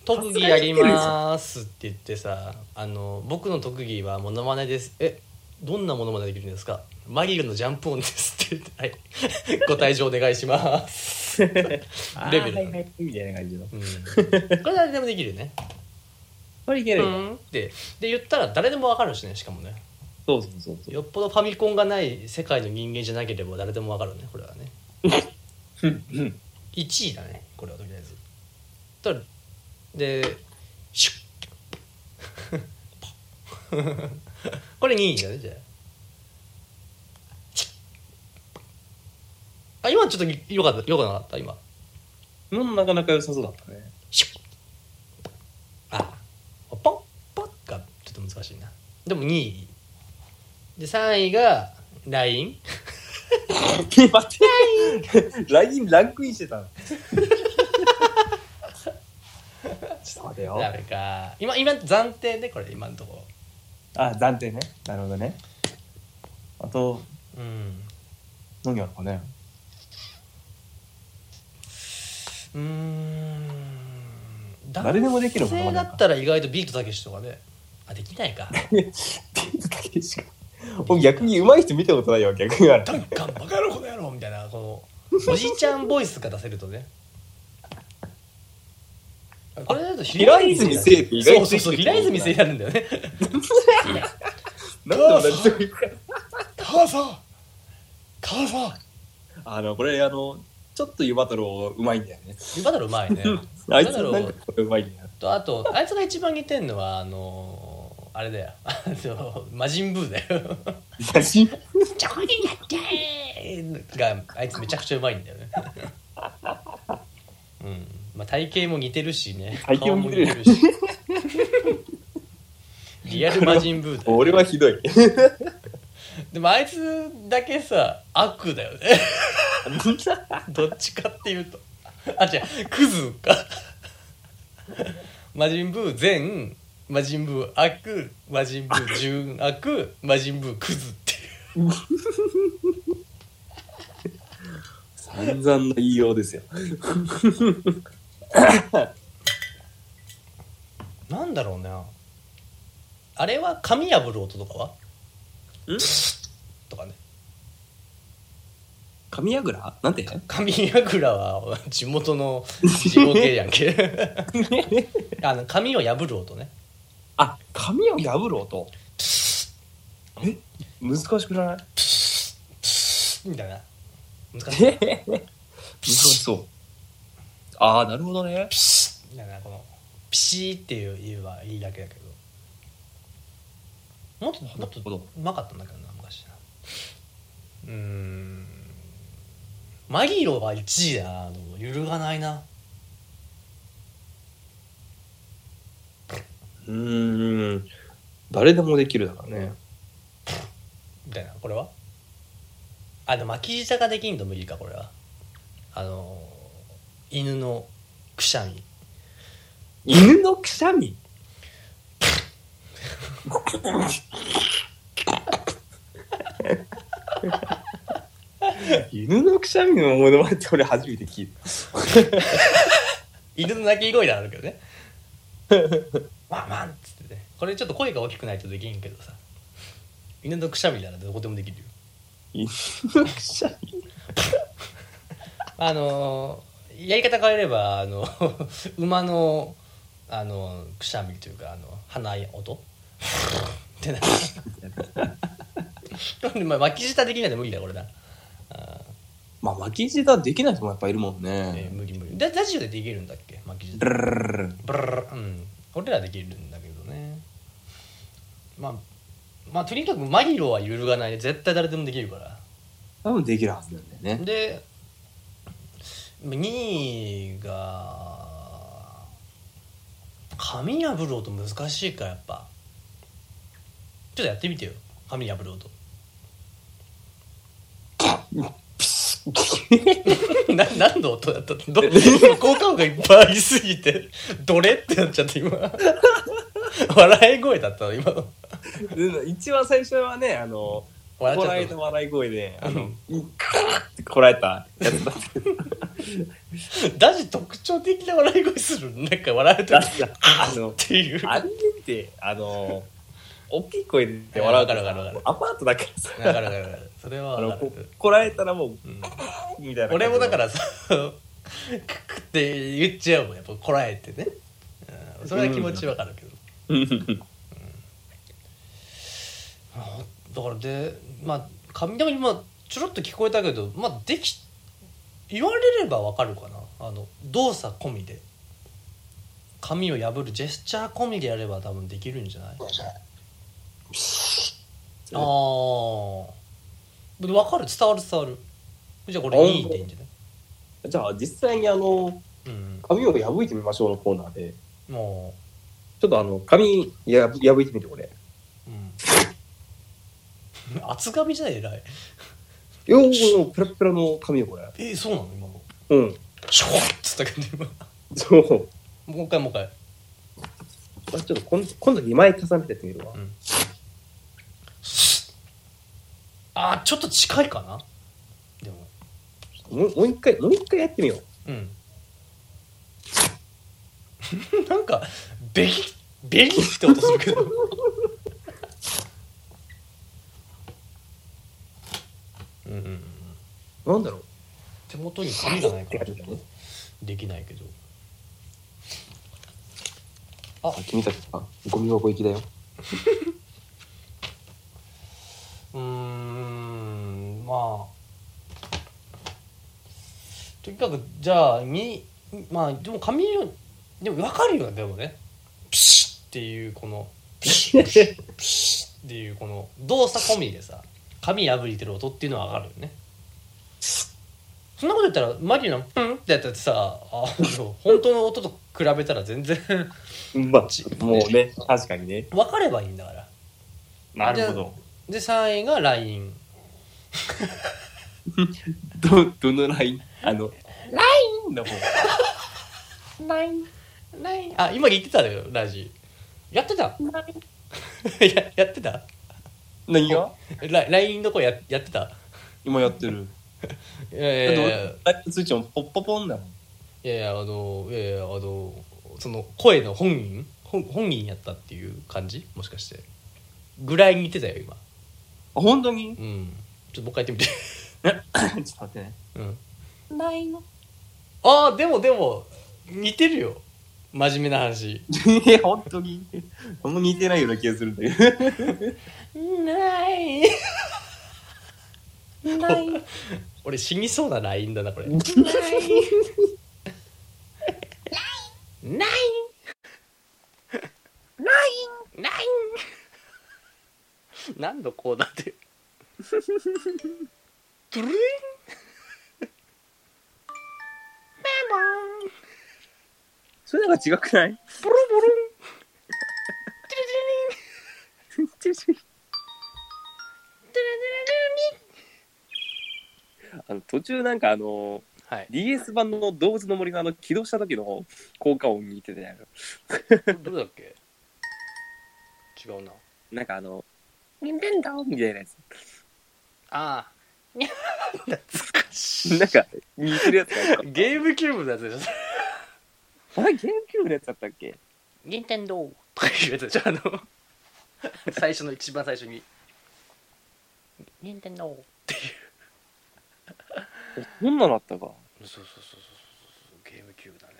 特技やりますって言ってさあの僕の特技はモノマネですえどん。なモノマネできるん。ですかマリオのジャンプ音ですって。言ってはい。<laughs> ご退場お願いします。<laughs> レベルはいはいみたいな感じの。うん。<laughs> これ誰でもできるよね。これいけるよ、うん。ってで言ったら誰でもわかるしねしかもね。そうそうそうそう。よっぽどファミコンがない世界の人間じゃなければ誰でもわかるねこれはね。1位だねこれはとりあえず。とでシュッ。これ2位だねじゃあチッちょっとよかったよくなかった今。うんなかなか良さそうだったね。シュッ。あポンポンがちょっと難しいな。でも2位。で3位が LINE <laughs> 待って。LINE ランクインしてたの。<laughs> ちょっと待てよ。ダメか。今今暫定でこれ今のとこ。あ暫定ね。なるほどね。あとうん。何あるかねうーん。誰でもできるものだったら意外とビートたけしとかね。あできない <laughs> か。僕逆に上手い人見たことないよ逆に。あるダンカンバカ野郎この野郎みたいなこのおじいちゃんボイスが出せるとね。これだと平泉聖って意外とそうそうそう平泉聖になるんだよね。<laughs> なんで同じとこ行くか。母さん母さん。あのこれあのちょっと湯バトルを上手いんだよね。ユバダロうまいね。<laughs> あいつなんかこれ上手いんだよ。とあとあいつが一番似てんのはあのあれだよ。あの魔人ブーだよ。写真ちょいやってがあいつめちゃくちゃうまいんだよね。<laughs> うん。まあ体型も似てるしね。体型も似てる。し。リアル魔人ブーだよ。<laughs> 俺はひどい <laughs> でもあいつだけさ悪だよね。どっちかっていうと。あ違う。クズか。魔人ブー善魔人ブー悪魔人ブー純悪魔人ブークズっていう。散々な言いようですよ。なんだろうな。あれは神破る音とかは？ん？とかね。神櫓なんて神櫓は地元の地方系やんけあの紙を破る音ねあ紙を破る音え難しくないみたいな難しい難しそうああなるほどねみたいなこのピシーっていう言えばいいだけだけどもっともっとうまかったんだけどな昔な。うーん。マギロは1位だな揺るがないな。うーん。誰でもできるだからね。みたいな。これは？あでも巻き舌ができんと無理かこれは。あの犬のくしゃみ。犬のくしゃみ？犬のくしゃみのものまねって俺初めて聞いた。犬の鳴き声なんだけどね。ワンワンっつってね。これちょっと声が大きくないとできんけどさ。犬のくしゃみならどこでもできるよ。犬のくしゃみ。あのやり方変えればあの馬のあのくしゃみというかあの鼻音ってなこれ <laughs> まあ巻き舌できないと無理だこれだ、あまあ巻き舌できない人もやっぱいるもんーえーね無理無理。だラジオでできるんだっけ？巻き舌。ブルブルルルうん。俺らできるんだけどね。まあまあとにかくマギロは揺るがないで絶対誰でもできるから。多分できるはずなんだよね。で2位が紙破ろうと難しいかやっぱちょっとやってみてよ。紙破ろうと。<laughs> な何の音だったど今効果音がいっぱいありすぎて。どれってなっちゃって今。<laughs> 笑い声だったの今の。で一番最初はねあのこ笑っちゃった笑い声であのうん。カーってこらえたやつだった。ダジ特徴的な笑い声する。なんか笑うときっあのていう。あれってあの大きい声で笑うわかるわかるわかる。アパートだからさ。わかるわかるわかる。それはこらえたらもううん。みたいな俺もだからさククって言っちゃうもんやっぱこらえてね、うん。それは気持ちわかるけど、うん。あだからでまあ髪でも今ちょろっと聞こえたけどまあでき言われればわかるかな。あの動作込みで。髪を破るジェスチャー込みでやれば多分できるんじゃない？ああで分かる？伝わる伝わる。じゃあこれいいでいいんじゃない？じゃあ実際にあのうん。髪を破いてみましょうのコーナーで。もちょっとあの髪や破いてみてこれ。ううん。<laughs> 厚髪じゃない偉い。よーのペラペラの髪よこれ。えそうなの？今の。うん。シュワッつったけど今。そう。もう一回もう一回。まあちょっとこん今度2枚重ねてやってみるわ。うんあーちょっと近いかな？でも。もうもう一回もう一回やってみよう。うん。<laughs> なんかベリベリって音するけど。<laughs> うんうんうん。なんだろう。手元に紙がないからちょっとできないけど。あ君たちはゴミ箱行きだよ <laughs> うーんまあとにかくじゃあみまあでも髪色でも分かるよねでもね。ピシッっていうこのピシッピシッピシッっていうこの動作込みでさ髪破りてる音っていうのは分かるよね。そんなこと言ったらマリの「プン」ってやったってさあの本当の音と比べたら全然まあもうね確かにね。分かればいいんだから。なるほどで3位が LINE <laughs> どどのライン？あのラインの方。LINE LINE あ今言ってたのよラジ。やってた？<laughs> ややってた？何が？ラ LINE の声ややってた？今やってる。<laughs> いやいやいや。いやライン通知もポッポポンだもん。いやいやあのいやいやあのその声の本人？本本人やったっていう感じ？もしかして。ぐらいに似てたよ今。あ本当に？うん。ちょっともう一回やってみて。ちょっと待ってね。うん。ラインああでもでも似てるよ。真面目な話。<laughs> え本当に？あんま似てないような気がするんだけど。ない。<laughs> 俺死にそうなラインだなこれ。<laughs> ない。ない。ない <laughs> 何のコーナーで？トゥルリン。それなんか違くない？ボロボロン。テレテレリンテレテレあの途中なんかあのはい。DS 版の動物の森のあの起動した時の効果音に似てたやんどれだっけ？違うな。なんかあのニンテンドーみたいなやつ。ああ。懐かしい。なんか似てるやつがあっ <laughs> ゲームキューブのやつでしょ。た <laughs> あれゲームキューブのやつだったっけ？ニンテンドーとかいうやつでしょあの。最初の一番最初に。ニンテンドーっていうそんなのあったか。そうそうそうそうそうゲームキューブだね。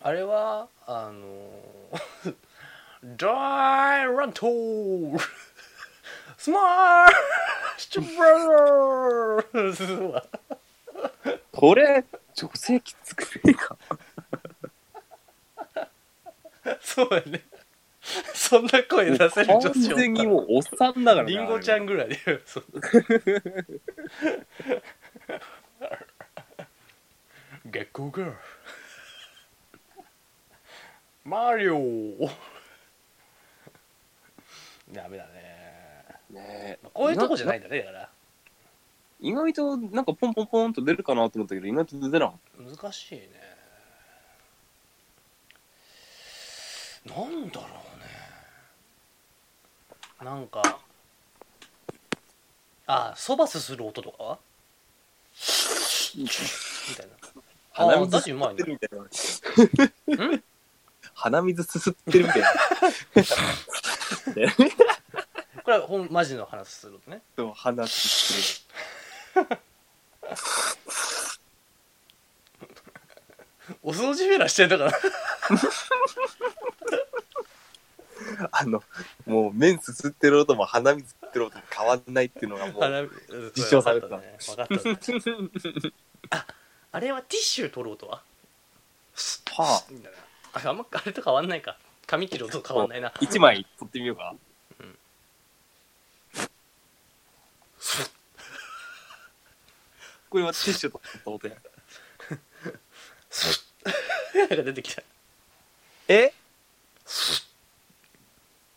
あれはあのダイラントースマーシチュブラーこれ女性きつくねえか。<laughs> そうやね。そんな声出せる女完子全にもうおっさんだからなリンゴちゃんぐらいでそう。月光ガール <laughs> マリオダメだね。ねえ。こういうとこじゃないんだねだから。意外となんかポンポンポンと出るかなと思ったけど意外と出てなかっ難しいね。なんだろうね。なんかあそばすする音とか？はみたいな。た鼻あ水すすってるみたいな。鼻水すすってるみたいな <laughs> <laughs> これはほんマジの話する音ね。そう鼻すすお掃除フェラしてんだから <laughs> あのもう麺すすってる音も鼻水吸ってる音も変わんないっていうのがもう鼻実証されてた。ね。分かったね <laughs> ああれはティッシュ取る音は？はみたいなああんまあれと変わんないか髪切る音変わんないな。あ一枚取ってみようかこれはティッシュ取った音や。<laughs> なんか出てきた。え？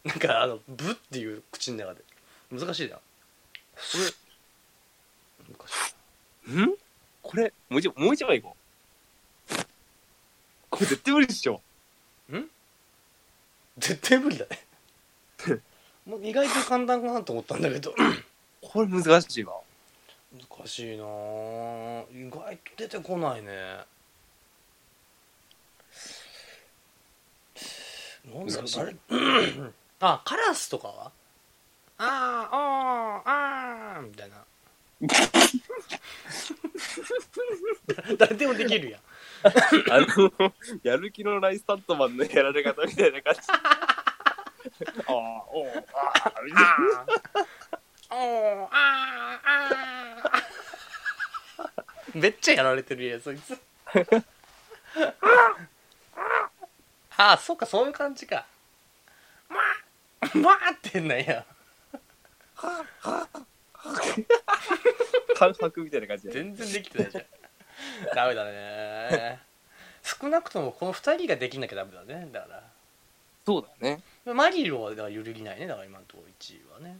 なんかあのブっていう口の中で。難しいな。これ難しい。ん？これもう一もう一枚いこう。これ絶対無理でしょ絶対無理だね。<laughs> もう意外と簡単かなと思ったんだけど。<coughs> これ難しいわ。難しいなぁ意外と出てこないね。なんだろ <coughs> あれあカラスとかは？あーあーあーみたいな。<laughs> 誰でもできるやんあのやる気のないスタントマンのやられ方みたいな感じ。ああおうああみたいなあーおーあーあー。めっちゃやられてるやんそいつ。ああそうかそういう感じか。まあまあってんなんや感覚みたいな感じで全然できてないじゃん <laughs> ダメだね。少なくともこの2人ができなきゃダメだね。だかそうだね。らマリロはだから揺るぎないねだから今のところ1位はね。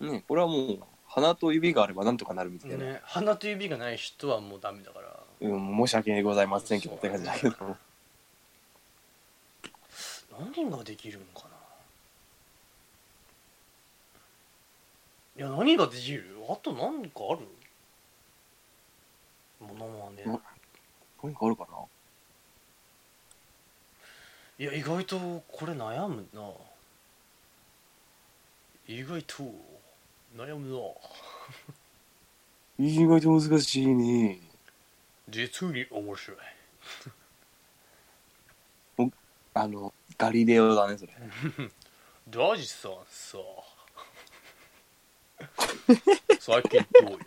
ねこれはもう鼻と指があればなんとかなるみたいな、ね鼻と指がない人はもうダメだから。うん、申し訳ございませんけどって感じだけど。何ができるのかな。いや何ができる？あと何かある？ものまね。ん何かあるかな？いや意外とこれ悩むな。意外と悩むな。<laughs> 意外と難しいね。実に面白い。<laughs> あのガリレオだねそれ。<laughs> ダジさんさ。最近どうよ？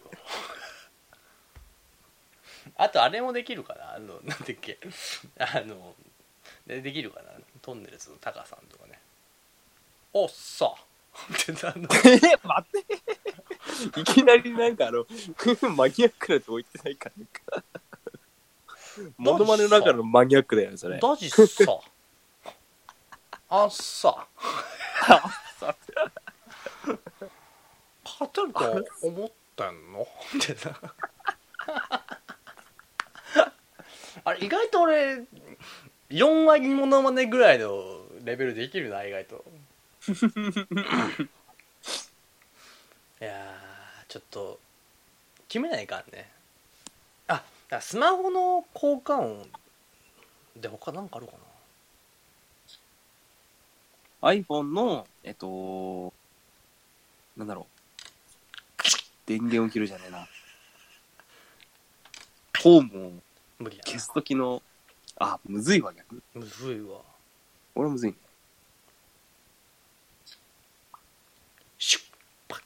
<laughs> あとあれもできるかな？あの <laughs> なんだっけ？あのでできるかな？トンネルズのタカさんとかね。おっさってあの？<laughs> え待って。いきなりなんかあのマニアックなとこ言ってないからなんか。モノマネの中のマニアックだよねそれ。ダジさ。あっさ。勝てると思ってんの？ってなあれ意外と俺4割モノマネぐらいのレベルできるな意外と。<laughs> いやーちょっと決めないかんね。あスマホの交換音で他なんかあるかな？iPhone のえっとなんだろう。電源を切るじゃねえな。ホームを無理や消す時のあむずいわ逆むずいわ。俺むずいね。シュッ。パ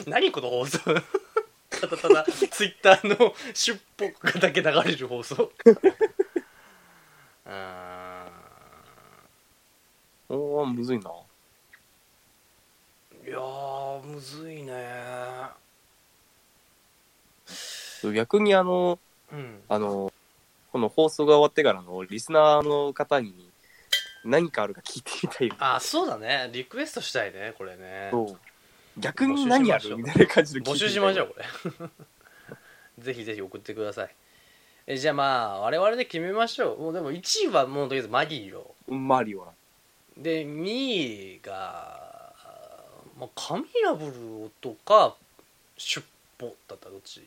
ッ。<laughs> 何この放送？<laughs> ただただツイッターのシュッポがだけ流れる放送。<laughs> あおーむずいな。ーいやーむずいね。逆にあのうん。あのこの放送が終わってからのリスナーの方に何かあるか聞いてみたいよあそうだね。リクエストしたいねこれね。逆に何あるみたいな感じで募集しましょう。これ。<laughs> ぜひぜひ送ってください。えじゃあまあ我々で決めましょう。もうでも1位はもうとりあえずマギーロマリオなで2位が、まあ、カミラブルとかだったらどっち？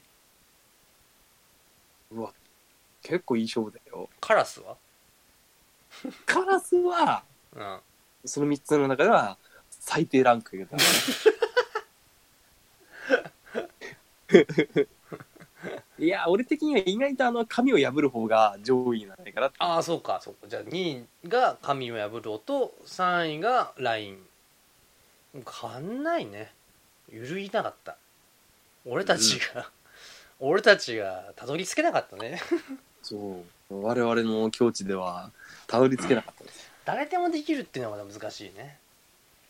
うわ結構いい勝負だよ。カラスは？<laughs> カラスはうん。その3つの中では最低ランク入れたいや俺的には意外とあの紙を破る方が上位なんじゃないかなってああそうかそうか。じゃあ2位が神を破る音3位がライン変わんないね。揺るぎなかった。俺たちが、俺たちがたどり着けなかったね。そう。我々の境地ではたどり着けなかったです。誰でもできるっていうのが難しいね。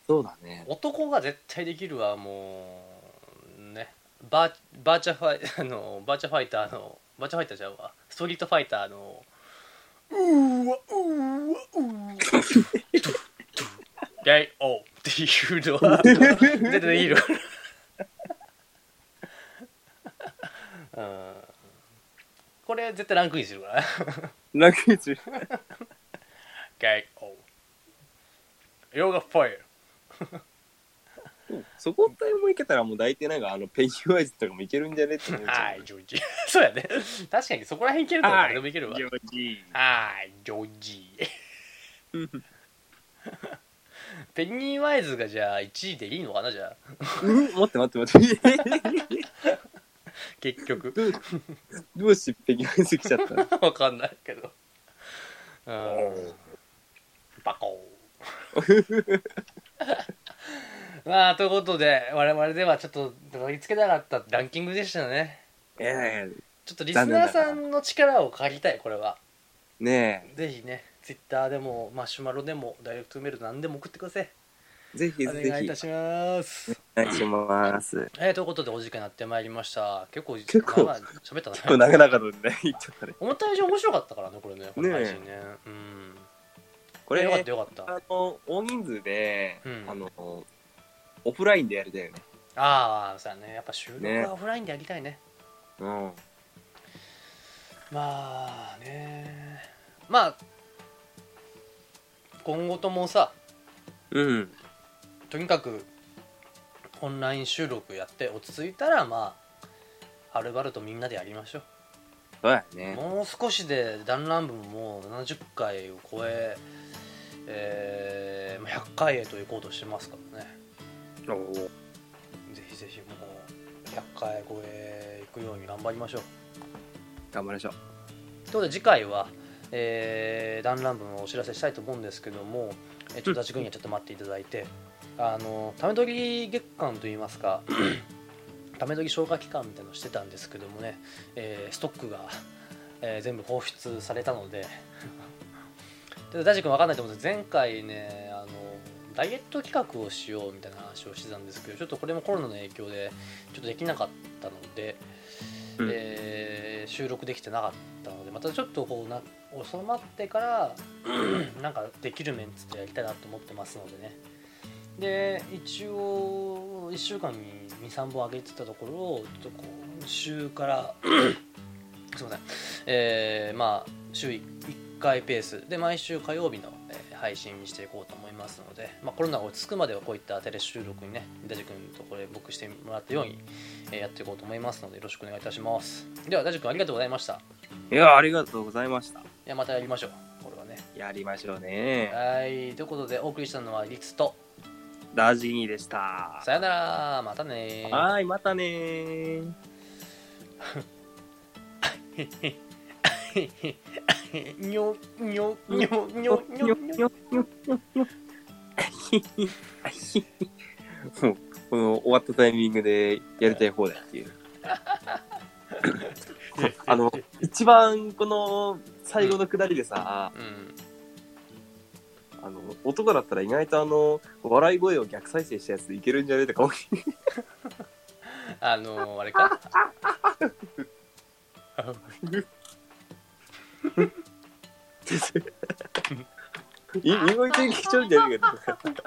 そうだね。男が絶対できるはもうね。バーバーチャファイ <laughs> あのバーチャファイターのバーチャファイターちゃうわ。ストリートファイターのうーわうーわうーわ。ゲ <laughs> イオーっていうのは絶対できるうん。これ絶対ランクインするから。ランクインする。<laughs> ゲイオ。ーヨガファイそこさえもいけたらもう大体なんかあのペンギンワイズとかもいけるんじゃねって思っちゃうはい、ジョージ。<laughs> そうやね。確かにそこら辺いけると誰でもいけるわ。ジョージ。はい、ジョージ。<laughs> <laughs> ペンギンワイズがじゃあ1位でいいのかなじゃあ？うん？待って待って待って <laughs> 結局。どうしてペンギンワイズ来ちゃったの？<laughs> わかんないけど。うん。バコー。まあ、ということで、我々ではちょっとたどり着けなかったランキングでしたね。えちょっとリスナーさんの力を借りたい、これは。えねぜひね、ツイッターでも、マシュマロでも、ダイレクトメール何でも送ってください。えぜひおぜひ願いいたします。お願いしますえー、ということでお時間になってまいりました。結構、結構喋ったね。これ長々とね言っちゃったね思った以上面白かったからね、これね、この配信ね。うん。これよかったよかった。あの大人数で、うんあのオフラインでやりたいよねああ、そうやね。やっぱ収録ねはオフラインでやりたいね。うんまあね。まあ、今後ともさ、うん。とにかくオンライン収録やって落ち着いたらまあはるばるとみんなでやりましょそうやう、ね。もう少しで弾丸部ももう70回を超ええーまあ100回へと行こうとしてますからね。おおぜひぜひもう100回超え行くように頑張りましょう。頑張りましょう。ということで次回は、えー、弾丸部のお知らせしたいと思うんですけども、えちょっと立ち君にはちょっと待っていただいて、あのため撮り月間といいますか <clears throat> ため撮り消化期間みたいなのをしてたんですけどもね、えーストックが、えー全部放出されたので <laughs> で大地君分かんないと思うんです。けど前回ねあのダイエット企画をしようみたいな話をしてたんですけどちょっとこれもコロナの影響でちょっとできなかったので、うん。えー収録できてなかったのでまたちょっとこうな収まってから <clears throat> なんかできるメンツでやりたいなと思ってますのでね。で一応1週間に23本上げてたところをちょっと今週から <clears throat> すいません。えーまあ週1回ペース。で毎週火曜日の、配信にしていこうと思います。ので、まあ、コロナが落ち着くまではこういったテレ収録にねダジ君とこれ僕してもらったように、えーやっていこうと思いますのでよろしくお願いいたしますではダジ君ありがとうございましたいいや、ありがとうございました。やまたやりましょうこれはねやりましょうね。はいということでお送りしたのはリツとダジニーでした。さよならまたねはい、またねー。にょにょにょにょにょにょもうこの終わったタイミングでやりたい。方だってい。う。あの、一番この最後のくだりでさ、うんあの、男だったら意外とあの、笑い。声を逆再生したやつい。けるんじゃねえとか思あのあれか意外と一人じゃねえかと。